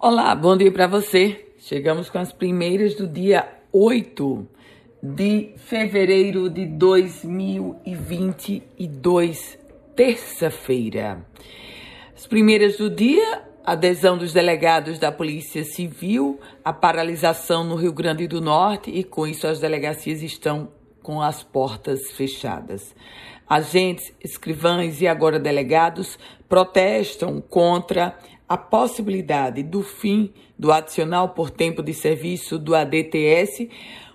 Olá, bom dia para você. Chegamos com as primeiras do dia 8 de fevereiro de 2022, terça-feira. As primeiras do dia, adesão dos delegados da Polícia Civil, a paralisação no Rio Grande do Norte e com isso as delegacias estão com as portas fechadas. Agentes, escrivães e agora delegados protestam contra a possibilidade do fim do adicional por tempo de serviço do ADTS,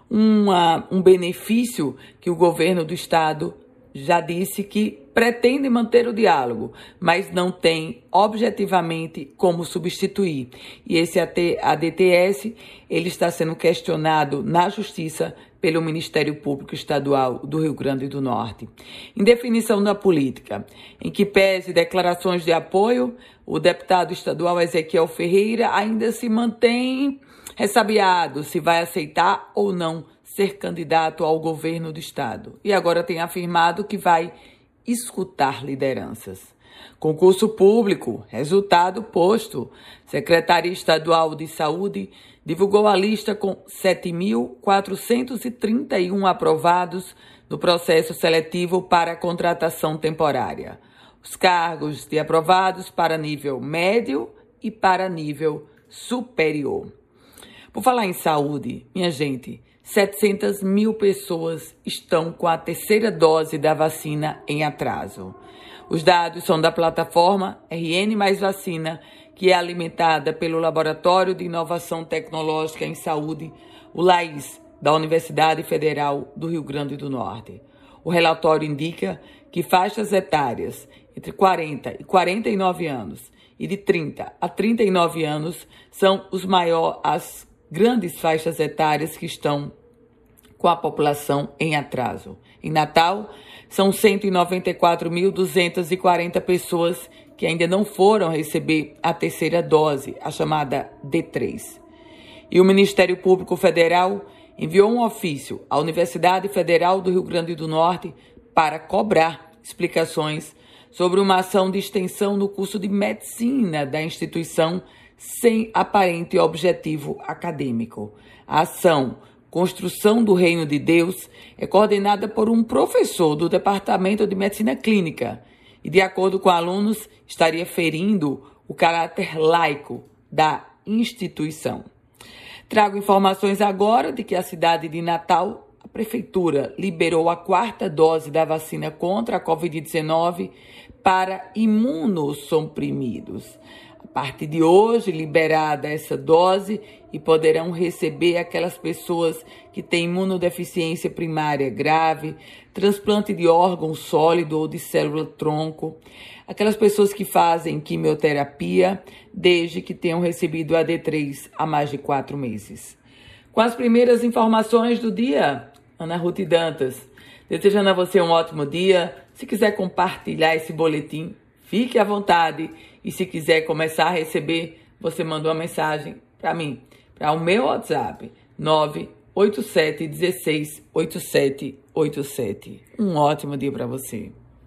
uma, um benefício que o governo do estado já disse que pretende manter o diálogo, mas não tem objetivamente como substituir. E esse ADTS, ele está sendo questionado na justiça pelo Ministério Público Estadual do Rio Grande do Norte. Em definição da política, em que pese declarações de apoio, o deputado estadual Ezequiel Ferreira ainda se mantém ressabiado se vai aceitar ou não ser candidato ao governo do estado. E agora tem afirmado que vai escutar lideranças. Concurso público, resultado posto. Secretaria Estadual de Saúde divulgou a lista com 7.431 aprovados no processo seletivo para contratação temporária. Os cargos de aprovados para nível médio e para nível superior. Por falar em saúde, minha gente, 700 mil pessoas estão com a terceira dose da vacina em atraso. Os dados são da plataforma RN Mais Vacina, que é alimentada pelo Laboratório de Inovação Tecnológica em Saúde, o LAIS, da Universidade Federal do Rio Grande do Norte. O relatório indica que faixas etárias entre 40 e 49 anos e de 30 a 39 anos são os maiores, as grandes faixas etárias que estão com a população em atraso. Em Natal, são 194.240 pessoas que ainda não foram receber a terceira dose, a chamada D3. E o Ministério Público Federal enviou um ofício à Universidade Federal do Rio Grande do Norte para cobrar explicações sobre uma ação de extensão no curso de medicina da instituição sem aparente objetivo acadêmico. A ação Construção do Reino de Deus é coordenada por um professor do Departamento de Medicina Clínica e, de acordo com alunos, estaria ferindo o caráter laico da instituição. Trago informações agora de que a cidade de Natal, a prefeitura liberou a quarta dose da vacina contra a Covid-19 para imunossuprimidos. A partir de hoje, liberada essa dose e poderão receber aquelas pessoas que têm imunodeficiência primária grave, transplante de órgão sólido ou de célula tronco, aquelas pessoas que fazem quimioterapia desde que tenham recebido a D3 há mais de quatro meses. Com as primeiras informações do dia, Ana Ruth Dantas, desejando a você um ótimo dia. Se quiser compartilhar esse boletim, fique à vontade. E se quiser começar a receber, você manda uma mensagem para mim, para o meu WhatsApp, 987 16 8787. Um ótimo dia para você.